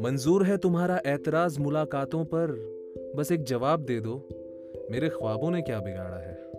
मंजूर है तुम्हारा ऐतराज मुलाकातों पर। बस एक जवाब दे दो। मेरे ख्वाबों ने क्या बिगाड़ा है?